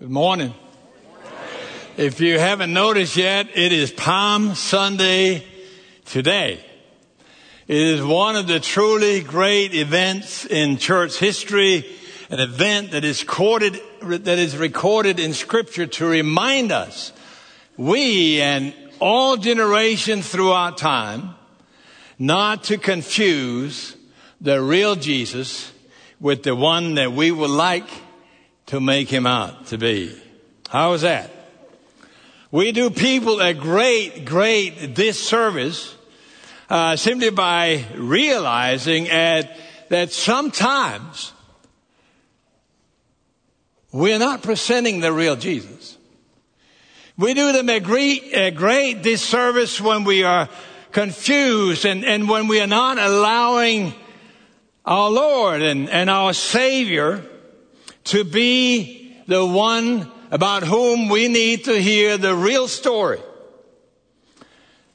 Good morning. If you haven't noticed yet, it is Palm Sunday today. It is one of the truly great events in church history, an event that is recorded, that is recorded in scripture to remind us, we and all generations throughout time, not to confuse the real Jesus with the one that we would like to make him out to be. How is that? We do people a great, great disservice uh, simply by realizing at, that sometimes we're not presenting the real Jesus. We do them a great, a great disservice when we are confused and, and when we are not allowing our Lord and, and our Savior to be the one about whom we need to hear the real story.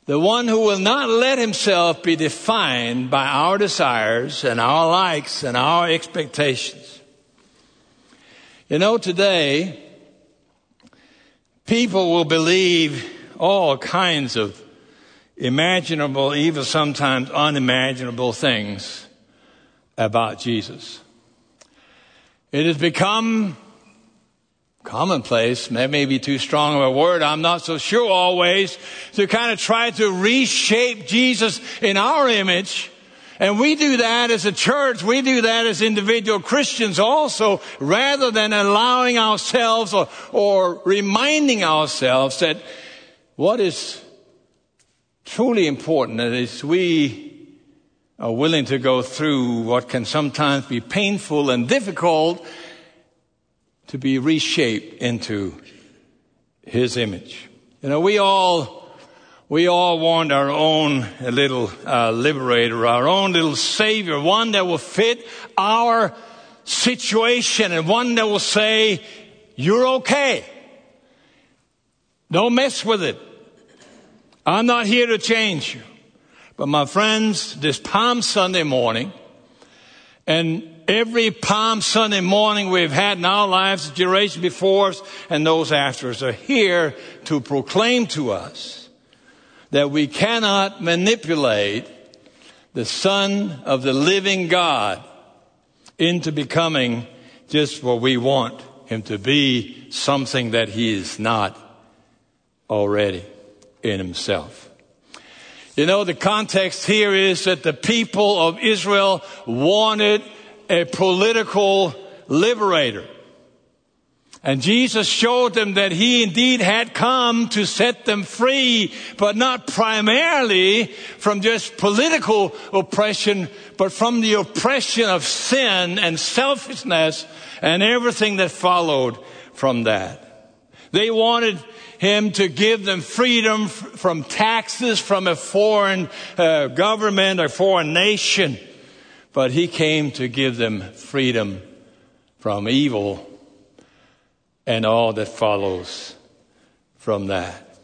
The one who will not let himself be defined by our desires and our likes and our expectations. You know, today, people will believe all kinds of imaginable, even sometimes unimaginable things about Jesus. It has become commonplace, that may be too strong of a word, I'm not so sure always, to kind of try to reshape Jesus in our image. And we do that as a church, we do that as individual Christians also, rather than allowing ourselves or, or reminding ourselves that what is truly important is we are willing to go through what can sometimes be painful and difficult to be reshaped into his image. You know, we all, we all want our own little uh, liberator, our own little savior, one that will fit our situation and one that will say, you're okay. Don't mess with it. I'm not here to change you. But my friends, this Palm Sunday morning, and every Palm Sunday morning we've had in our lives, the generation before us and those after us are here to proclaim to us that we cannot manipulate the Son of the living God into becoming just what we want him to be, something that he is not already in himself. You know, the context here is that the people of Israel wanted a political liberator. And Jesus showed them that he indeed had come to set them free, but not primarily from just political oppression, but from the oppression of sin and selfishness and everything that followed from that. They wanted him to give them freedom from taxes from a foreign uh, government or foreign nation. But he came to give them freedom from evil and all that follows from that.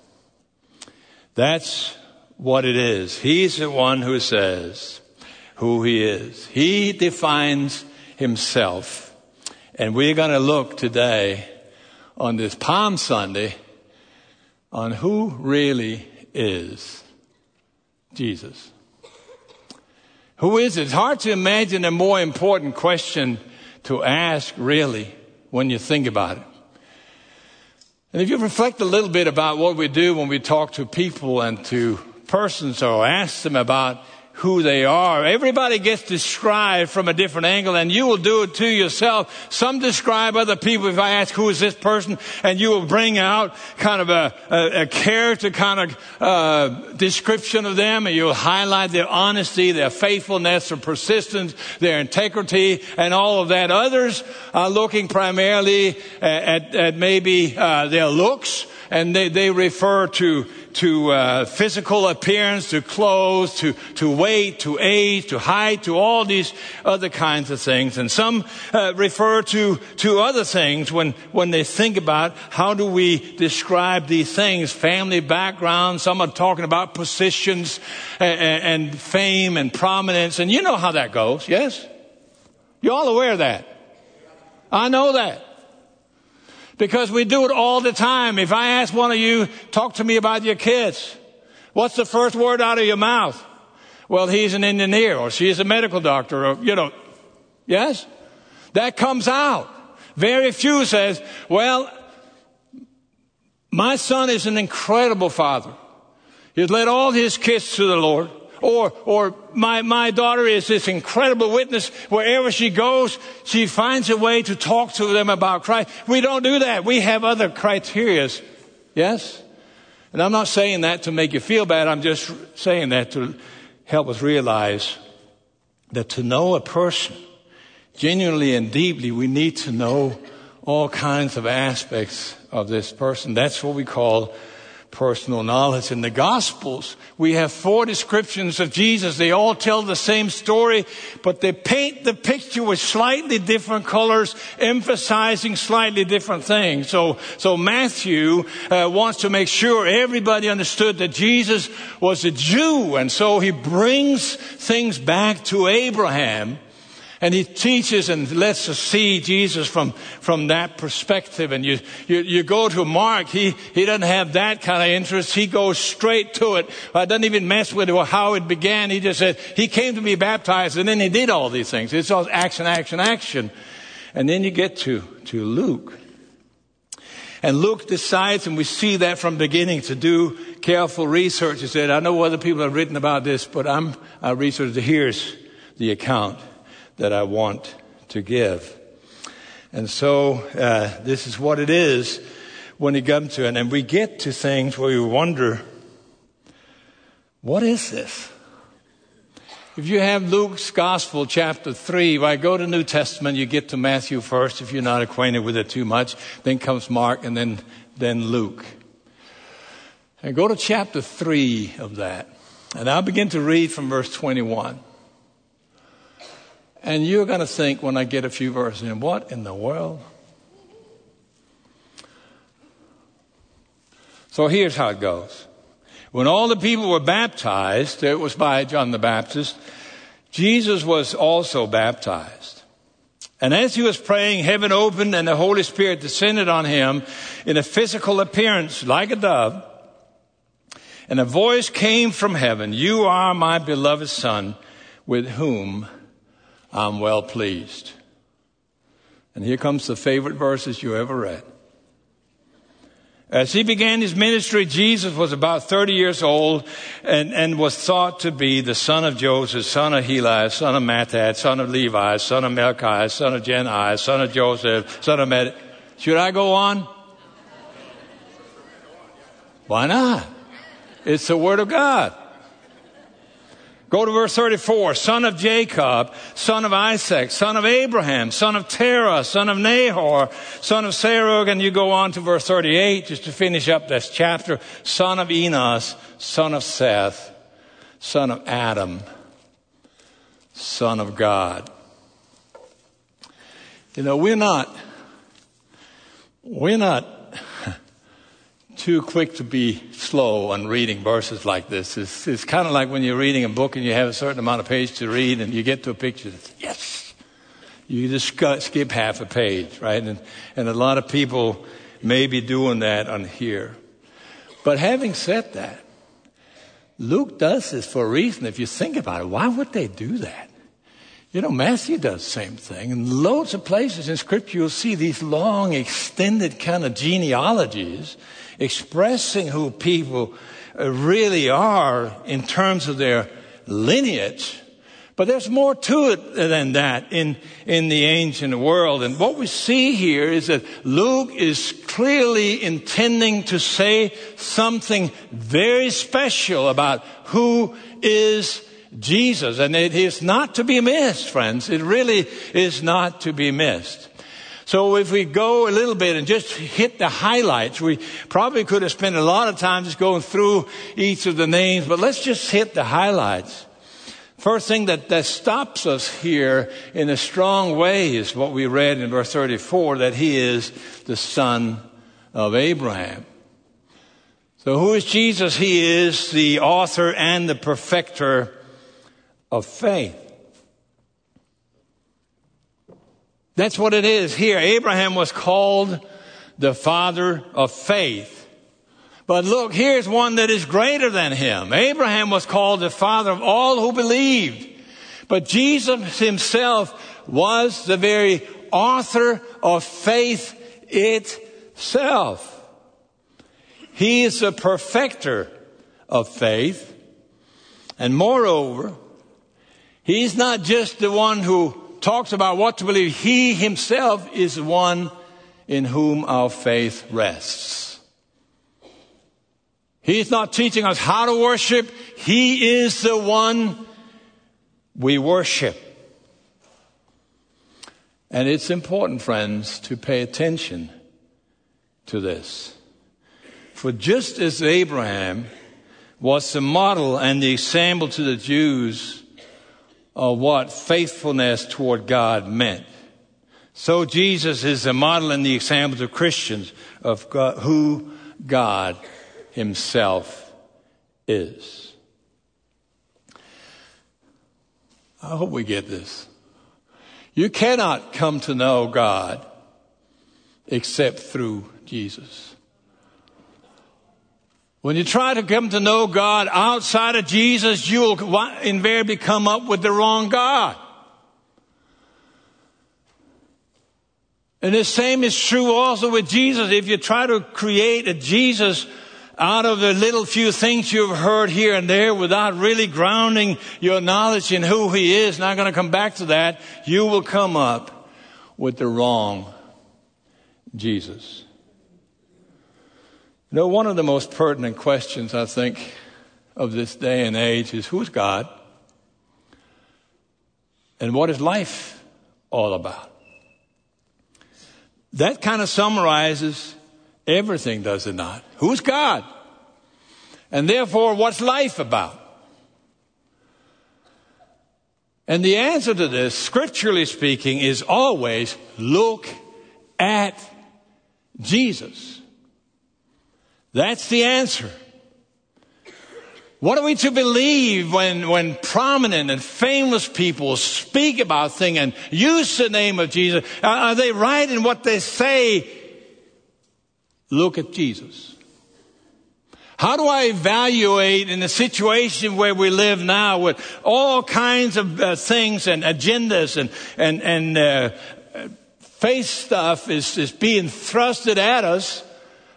That's what it is. He's the one who says who he is. He defines himself. And we're going to look today on this Palm Sunday on who really is Jesus. Who is it? It's hard to imagine a more important question to ask, really, when you think about it. And if you reflect a little bit about what we do when we talk to people and to persons or ask them about who they are. Everybody gets described from a different angle and you will do it to yourself. Some describe other people. If I ask who is this person and you will bring out kind of a, a, a character kind of uh, description of them and you'll highlight their honesty, their faithfulness, their persistence, their integrity and all of that. Others are looking primarily at, at, at maybe uh, their looks and they, they refer to to uh, physical appearance, to clothes, to, to weight, to age, to height, to all these other kinds of things. And some uh, refer to, to other things when, when they think about how do we describe these things, family background. Some are talking about positions and, and fame and prominence. And you know how that goes, yes? You're all aware of that. I know that. Because we do it all the time. If I ask one of you, talk to me about your kids, what's the first word out of your mouth? Well, he's an engineer or she's a medical doctor or, you know, yes? That comes out. Very few says, well, my son is an incredible father. He's led all his kids to the Lord. Or, or my, my daughter is this incredible witness. Wherever she goes, she finds a way to talk to them about Christ. We don't do that. We have other criterias. Yes? And I'm not saying that to make you feel bad. I'm just saying that to help us realize that to know a person genuinely and deeply, we need to know all kinds of aspects of this person. That's what we call personal knowledge. In the Gospels, we have four descriptions of Jesus. They all tell the same story, but they paint the picture with slightly different colors, emphasizing slightly different things. So, so Matthew uh, wants to make sure everybody understood that Jesus was a Jew, and so he brings things back to Abraham and he teaches and lets us see Jesus from, from that perspective. And you, you, you go to Mark, he, he doesn't have that kind of interest. He goes straight to it. I doesn't even mess with it how it began. He just said, he came to be baptized and then he did all these things. It's all action, action, action. And then you get to, to Luke. And Luke decides, and we see that from beginning, to do careful research. He said, I know other people have written about this, but I'm, I researched, here's the account that I want to give. And so uh, this is what it is when you come to it. And we get to things where we wonder, what is this? If you have Luke's Gospel, chapter 3, well, I go to New Testament, you get to Matthew first if you're not acquainted with it too much. Then comes Mark and then, then Luke. And go to chapter 3 of that. And I'll begin to read from verse 21. And you're going to think when I get a few verses in, what in the world? So here's how it goes. When all the people were baptized, it was by John the Baptist, Jesus was also baptized. And as he was praying, heaven opened and the Holy Spirit descended on him in a physical appearance like a dove. And a voice came from heaven, You are my beloved Son, with whom I'm well pleased. And here comes the favorite verses you ever read. As he began his ministry, Jesus was about 30 years old and, and was thought to be the son of Joseph, son of Heli, son of Matthat, son of Levi, son of Melchi, son of Jannai, son of Joseph, son of Med. Should I go on? Why not? It's the Word of God. Go to verse 34. Son of Jacob, son of Isaac, son of Abraham, son of Terah, son of Nahor, son of Serug, and you go on to verse 38 just to finish up this chapter. Son of Enos, son of Seth, son of Adam, son of God. You know, we're not, we're not too quick to be slow on reading verses like this. It's, it's kind of like when you're reading a book and you have a certain amount of page to read and you get to a picture that's, yes! You just skip half a page, right? And, and a lot of people may be doing that on here. But having said that, Luke does this for a reason. If you think about it, why would they do that? You know, Matthew does the same thing. In loads of places in Scripture, you'll see these long, extended kind of genealogies expressing who people uh, really are in terms of their lineage. But there's more to it than that in, in the ancient world. And what we see here is that Luke is clearly intending to say something very special about who is Jesus. And it is not to be missed, friends. It really is not to be missed. So if we go a little bit and just hit the highlights, we probably could have spent a lot of time just going through each of the names, but let's just hit the highlights. First thing that, that stops us here in a strong way is what we read in verse 34, that he is the son of Abraham. So who is Jesus? He is the author and the perfecter of faith. That's what it is here. Abraham was called the father of faith. But look, here's one that is greater than him. Abraham was called the father of all who believed. But Jesus himself was the very author of faith itself. He is the perfecter of faith. And moreover, he's not just the one who talks about what to believe. He himself is the one in whom our faith rests. He's not teaching us how to worship. He is the one we worship. And it's important, friends, to pay attention to this. For just as Abraham was the model and the example to the Jews of what faithfulness toward God meant, so Jesus is the model and the example to Christians of God, who God Himself is. I hope we get this. You cannot come to know God except through Jesus. When you try to come to know God outside of Jesus, you will invariably come up with the wrong God. And the same is true also with Jesus. If you try to create a Jesus out of the little few things you've heard here and there without really grounding your knowledge in who He is, not going to come back to that, you will come up with the wrong Jesus. You know, one of the most pertinent questions, I think, of this day and age is who's God? And what is life all about? That kind of summarizes everything, does it not? Who's God? And therefore, what's life about? And the answer to this, scripturally speaking, is always look at Jesus. That's the answer. What are we to believe when, when prominent and famous people speak about things and use the name of Jesus? Are they right in what they say? Look at Jesus. How do I evaluate in the situation where we live now with all kinds of uh, things and agendas and, and, and uh, face stuff is, is being thrusted at us?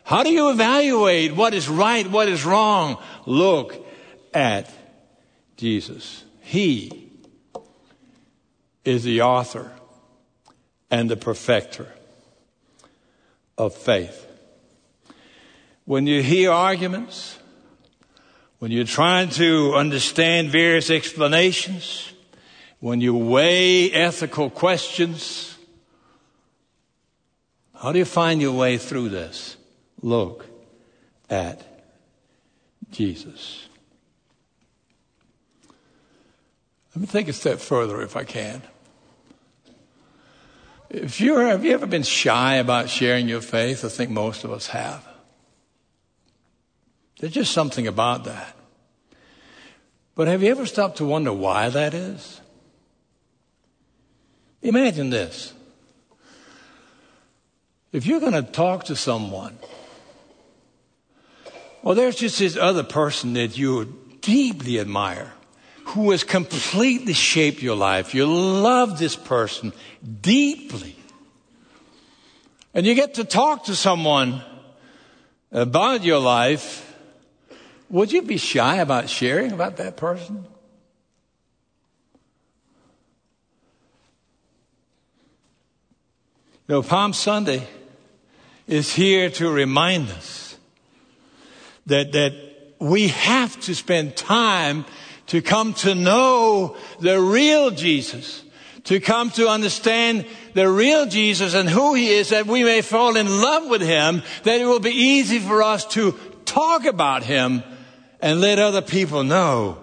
How do you evaluate what is right, what is wrong? Look at Jesus. He is the author and the perfecter of faith. When you hear arguments, when you're trying to understand various explanations, when you weigh ethical questions, how do you find your way through this? Look at Jesus. Let me take a step further if I can. If you're, have you ever been shy about sharing your faith? I think most of us have. There's just something about that. But have you ever stopped to wonder why that is? Imagine this. If you're going to talk to someone, well, there's just this other person that you deeply admire who has completely shaped your life. You love this person deeply. And you get to talk to someone about your life. Would you be shy about sharing about that person? You know, Palm Sunday is here to remind us that, that we have to spend time to come to know the real Jesus, to come to understand the real Jesus and who he is, that we may fall in love with him, that it will be easy for us to talk about him and let other people know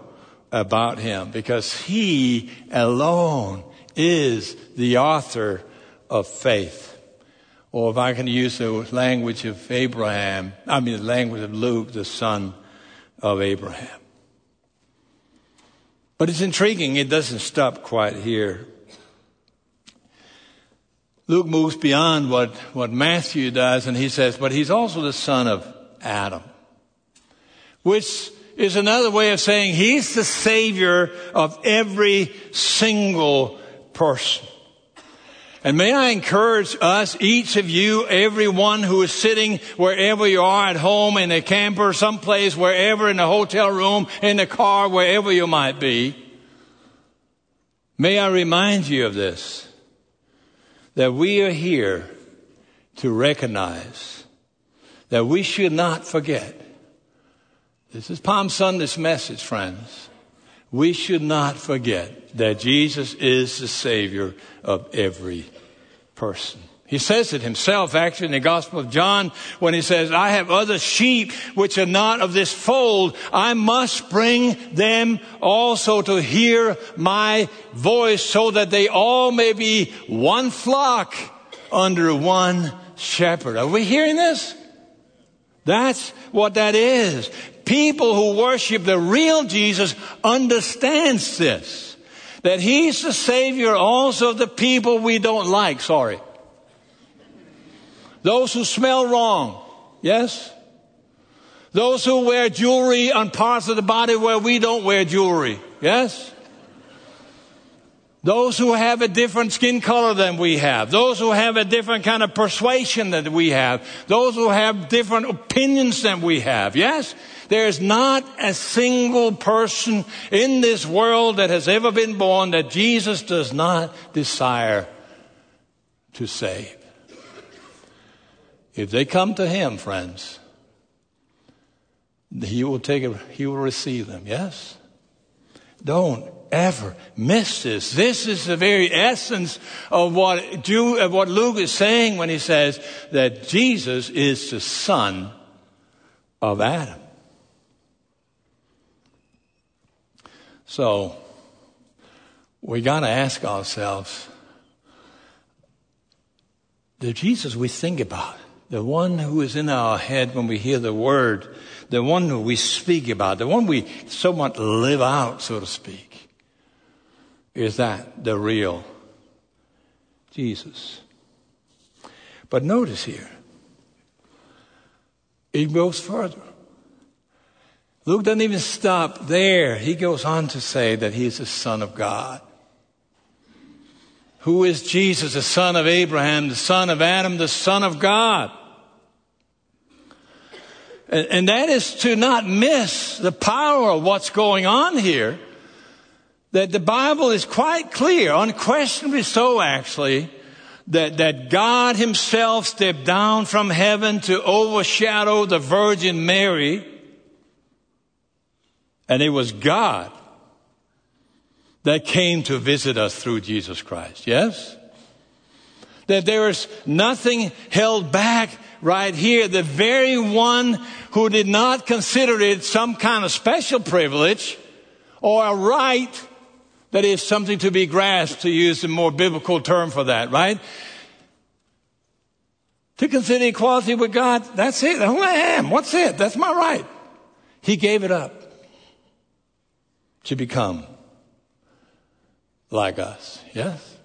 about him because he alone is the author of faith. Or if I can use the language of Abraham, I mean the language of Luke, the son of Abraham. But it's intriguing, it doesn't stop quite here. Luke moves beyond what, what Matthew does and he says, but he's also the son of Adam, which is another way of saying he's the savior of every single person. And may I encourage us, each of you, everyone who is sitting wherever you are at home, in a camper, someplace, wherever, in a hotel room, in a car, wherever you might be. May I remind you of this, that we are here to recognize that we should not forget. This is Palm Sunday's message, friends. We should not forget that Jesus is the Savior of every person. He says it himself, actually, in the Gospel of John, when he says, I have other sheep which are not of this fold. I must bring them also to hear my voice so that they all may be one flock under one shepherd. Are we hearing this? That's what that is people who worship the real Jesus understands this. That He's the Savior also of the people we don't like, sorry. Those who smell wrong, yes? Those who wear jewelry on parts of the body where we don't wear jewelry, yes? Those who have a different skin color than we have. Those who have a different kind of persuasion than we have. Those who have different opinions than we have. Yes? There's not a single person in this world that has ever been born that Jesus does not desire to save. If they come to Him, friends, He will take it, He will receive them. Yes? Don't ever miss this. This is the very essence of what, Jew, of what Luke is saying when he says that Jesus is the son of Adam. So, we got to ask ourselves the Jesus we think about, the one who is in our head when we hear the word, the one who we speak about, the one we somewhat live out, so to speak, is that the real Jesus. But notice here, it goes further. Luke doesn't even stop there. He goes on to say that he is the Son of God. Who is Jesus, the son of Abraham, the son of Adam, the son of God? And, and that is to not miss the power of what's going on here. That the Bible is quite clear, unquestionably so actually, that, that God himself stepped down from heaven to overshadow the Virgin Mary and it was God that came to visit us through Jesus Christ. Yes? That there is nothing held back right here. The very one who did not consider it some kind of special privilege or a right that is something to be grasped, to use a more biblical term for that, right? To consider equality with God, that's it. Who I am. What's it? That's my right. He gave it up to become like us. Yes?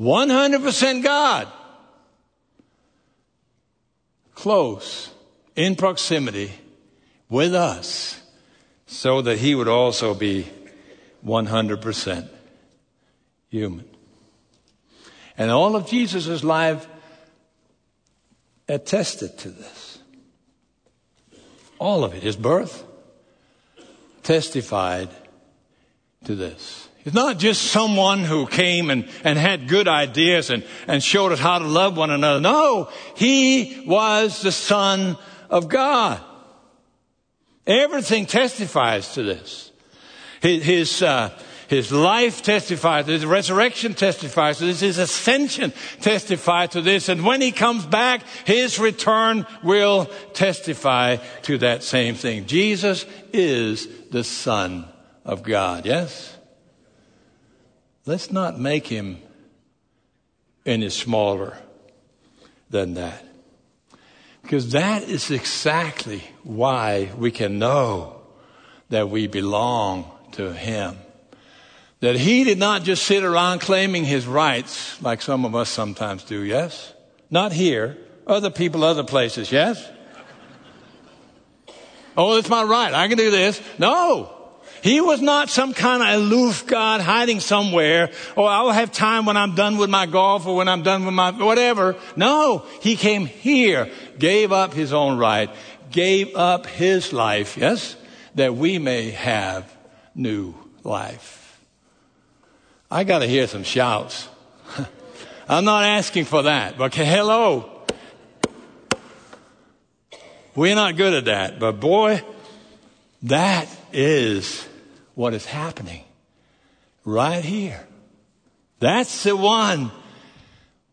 100% God. Close, in proximity with us, so that he would also be 100% human. And all of Jesus' life attested to this. All of it. His birth, testified to this. He's not just someone who came and, and had good ideas and, and showed us how to love one another. No, he was the Son of God. Everything testifies to this. His, his, uh, his life testifies. His resurrection testifies to this. His ascension testifies to this. And when he comes back, his return will testify to that same thing. Jesus is the Son of God. Yes? Let's not make him any smaller than that. Because that is exactly why we can know that we belong to him. That he did not just sit around claiming his rights like some of us sometimes do, yes? Not here. Other people, other places, yes? Oh, it's my right. I can do this. No. He was not some kind of aloof God hiding somewhere. Oh, I'll have time when I'm done with my golf or when I'm done with my whatever. No. He came here, gave up his own right, gave up his life, yes, that we may have new life. I got to hear some shouts. I'm not asking for that, but hello. We're not good at that, but boy, that is what is happening right here. That's the one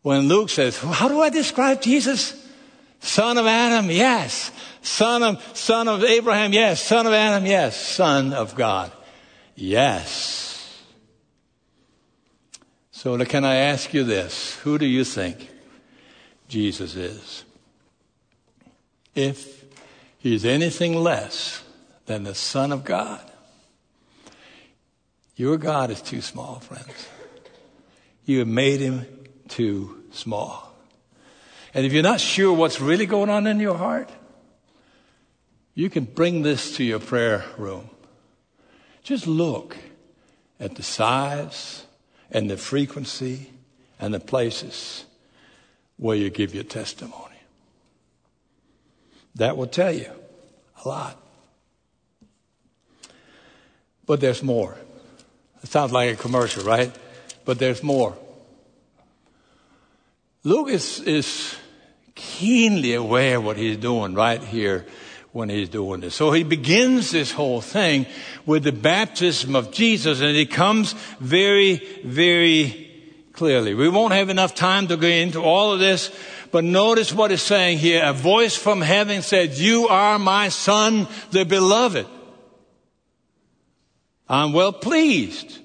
when Luke says, How do I describe Jesus? Son of Adam, yes. Son of, son of Abraham, yes. Son of Adam, yes. Son of God, yes. So, can I ask you this? Who do you think Jesus is? If he's anything less than the Son of God, your God is too small, friends. You have made him too small. And if you're not sure what's really going on in your heart, you can bring this to your prayer room. Just look at the size and the frequency and the places where you give your testimony. That will tell you a lot. But there's more. It sounds like a commercial, right? But there's more. Luke is, is keenly aware of what he's doing right here when he's doing this. So he begins this whole thing with the baptism of Jesus and it comes very, very clearly. We won't have enough time to go into all of this, but notice what it's saying here. A voice from heaven said, you are my son, the beloved. I'm well pleased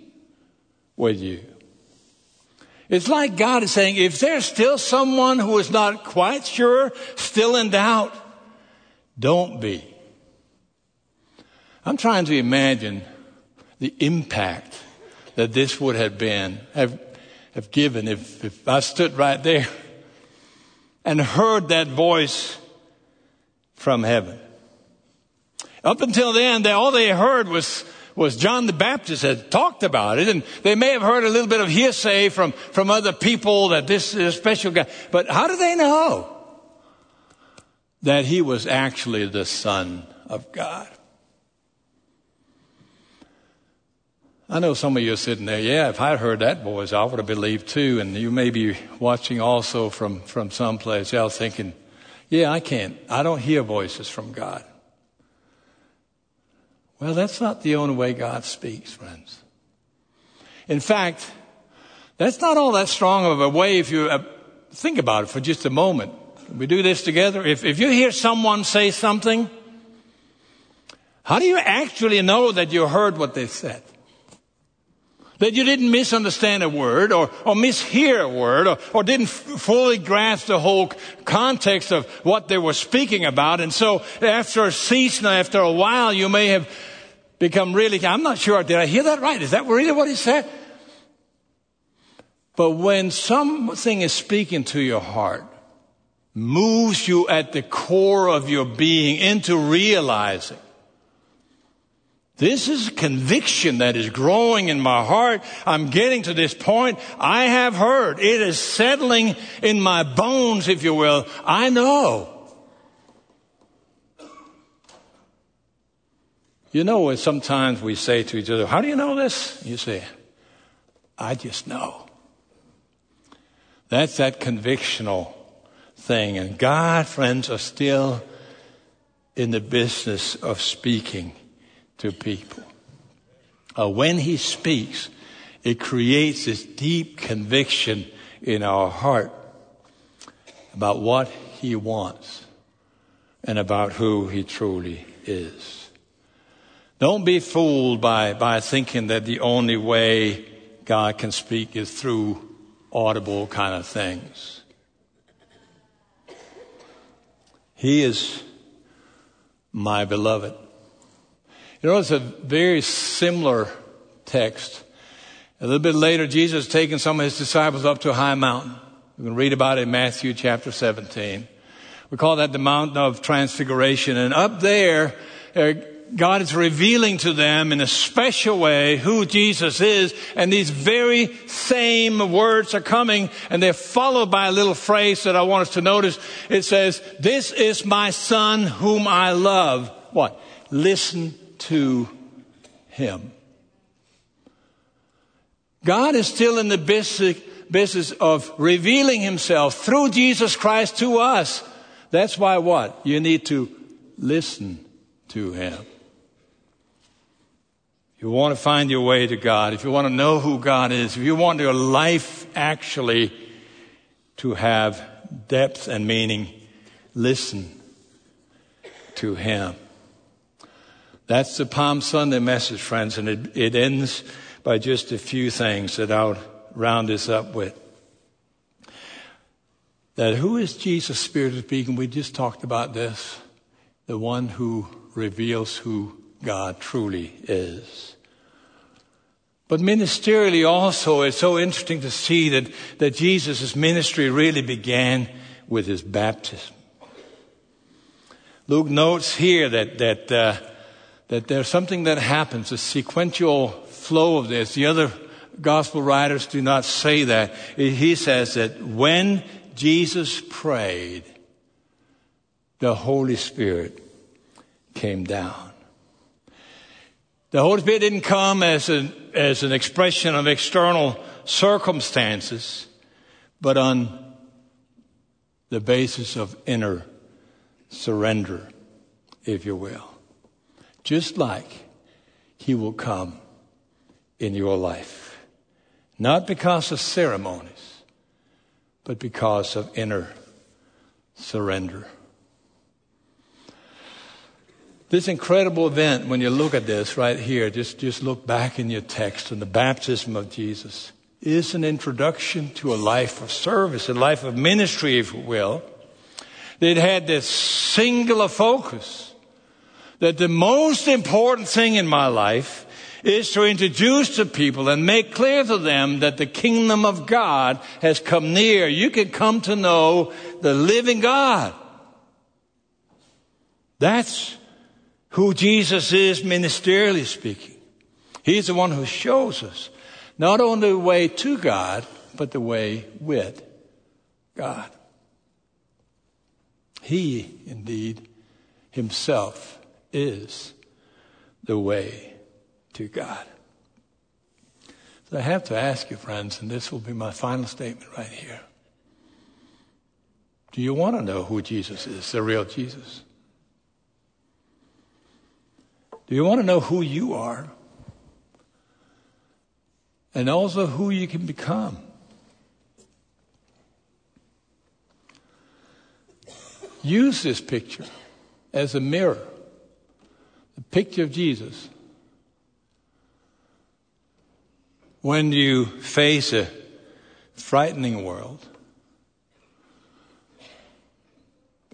with you. It's like God is saying, if there's still someone who is not quite sure, still in doubt, don't be. I'm trying to imagine the impact that this would have been, have, have given if, if I stood right there and heard that voice from heaven. Up until then, they, all they heard was, was John the Baptist had talked about it, and they may have heard a little bit of hearsay from, from other people that this is a special guy. But how do they know? That he was actually the Son of God. I know some of you are sitting there, yeah, if I'd heard that voice, I would have believed too. And you may be watching also from, from someplace else thinking, yeah, I can't. I don't hear voices from God. Well, that's not the only way God speaks, friends. In fact, that's not all that strong of a way if you uh, think about it for just a moment. We do this together. If, if you hear someone say something, how do you actually know that you heard what they said? That you didn't misunderstand a word or, or mishear a word or, or didn't f- fully grasp the whole context of what they were speaking about. And so after a season, after a while, you may have become really, I'm not sure, did I hear that right? Is that really what he said? But when something is speaking to your heart, moves you at the core of your being into realizing this is conviction that is growing in my heart. I'm getting to this point. I have heard. It is settling in my bones, if you will. I know. You know, sometimes we say to each other, How do you know this? You say, I just know. That's that convictional thing. And God, friends, are still in the business of speaking to people. Uh, when He speaks, it creates this deep conviction in our heart about what He wants and about who He truly is. Don't be fooled by, by thinking that the only way God can speak is through audible kind of things. He is my beloved. You know, it's a very similar text A little bit later, Jesus taking some of his disciples up to a high mountain. We can read about it in Matthew chapter 17. We call that the mountain of transfiguration. And up there, God is revealing to them in a special way who Jesus is. And these very same words are coming and they're followed by a little phrase that I want us to notice. It says, this is my son whom I love. What? Listen to him. God is still in the business of revealing himself through Jesus Christ to us. That's why what? You need to listen to him. If you want to find your way to God, if you want to know who God is, if you want your life actually to have depth and meaning, listen to Him. That's the Palm Sunday message, friends, and it, it ends by just a few things that I'll round this up with. That who is Jesus, Spirit of speaking? We just talked about this. The one who reveals who God truly is. But ministerially also, it's so interesting to see that, that Jesus' ministry really began with his baptism. Luke notes here that, that, uh, that there's something that happens, a sequential flow of this. The other gospel writers do not say that. He says that when Jesus prayed, the Holy Spirit came down. The Holy Spirit didn't come as an, as an expression of external circumstances, but on the basis of inner surrender, if you will. Just like He will come in your life. Not because of ceremonies, but because of inner surrender. This incredible event, when you look at this right here, just, just look back in your text on the baptism of Jesus, is an introduction to a life of service, a life of ministry, if you will. It had this singular focus that the most important thing in my life is to introduce to people and make clear to them that the kingdom of God has come near. You can come to know the living God. That's who Jesus is ministerially speaking. He's the one who shows us not only the way to God, but the way with God. He, indeed, himself is the way to God. So I have to ask you, friends, and this will be my final statement right here. Do you want to know who Jesus is, the real Jesus? Do you want to know who you are? And also who you can become? Use this picture as a mirror, the picture of Jesus. When you face a frightening world,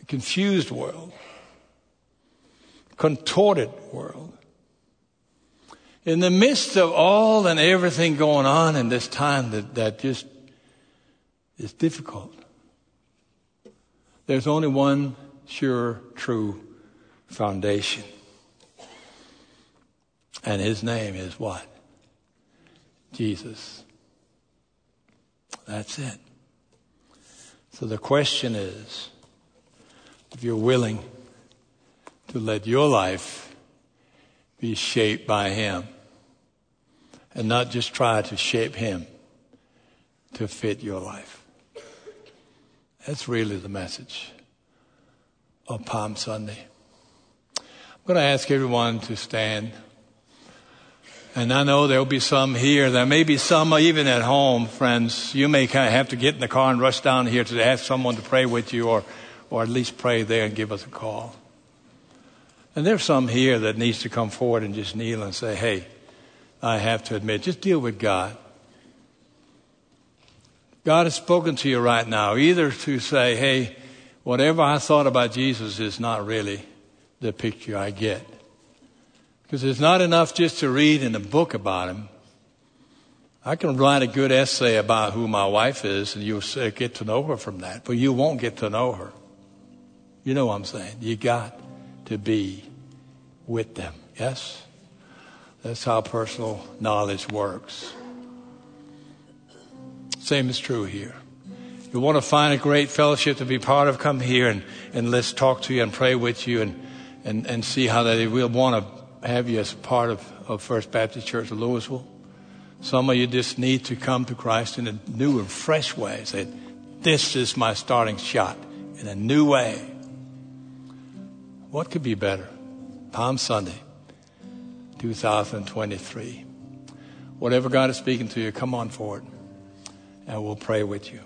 a confused world, contorted world. In the midst of all and everything going on in this time that, that just is difficult, there's only one sure, true foundation. And his name is what? Jesus. That's it. So the question is if you're willing to let your life be shaped by Him and not just try to shape Him to fit your life. That's really the message of Palm Sunday. I'm going to ask everyone to stand. And I know there'll be some here. There may be some even at home, friends. You may kind of have to get in the car and rush down here to ask someone to pray with you or, or at least pray there and give us a call. And there's some here that needs to come forward and just kneel and say, hey, I have to admit, just deal with God. God has spoken to you right now, either to say, hey, whatever I thought about Jesus is not really the picture I get. Because it's not enough just to read in a book about him. I can write a good essay about who my wife is and you'll get to know her from that, but you won't get to know her. You know what I'm saying? You got to be with them. Yes? That's how personal knowledge works. Same is true here. You want to find a great fellowship to be part of, come here and, and let's talk to you and pray with you and, and, and see how they will want to have you as part of, of First Baptist Church of Louisville. Some of you just need to come to Christ in a new and fresh way. Say, this is my starting shot in a new way. What could be better? Palm Sunday, 2023. Whatever God is speaking to you, come on forward and we'll pray with you.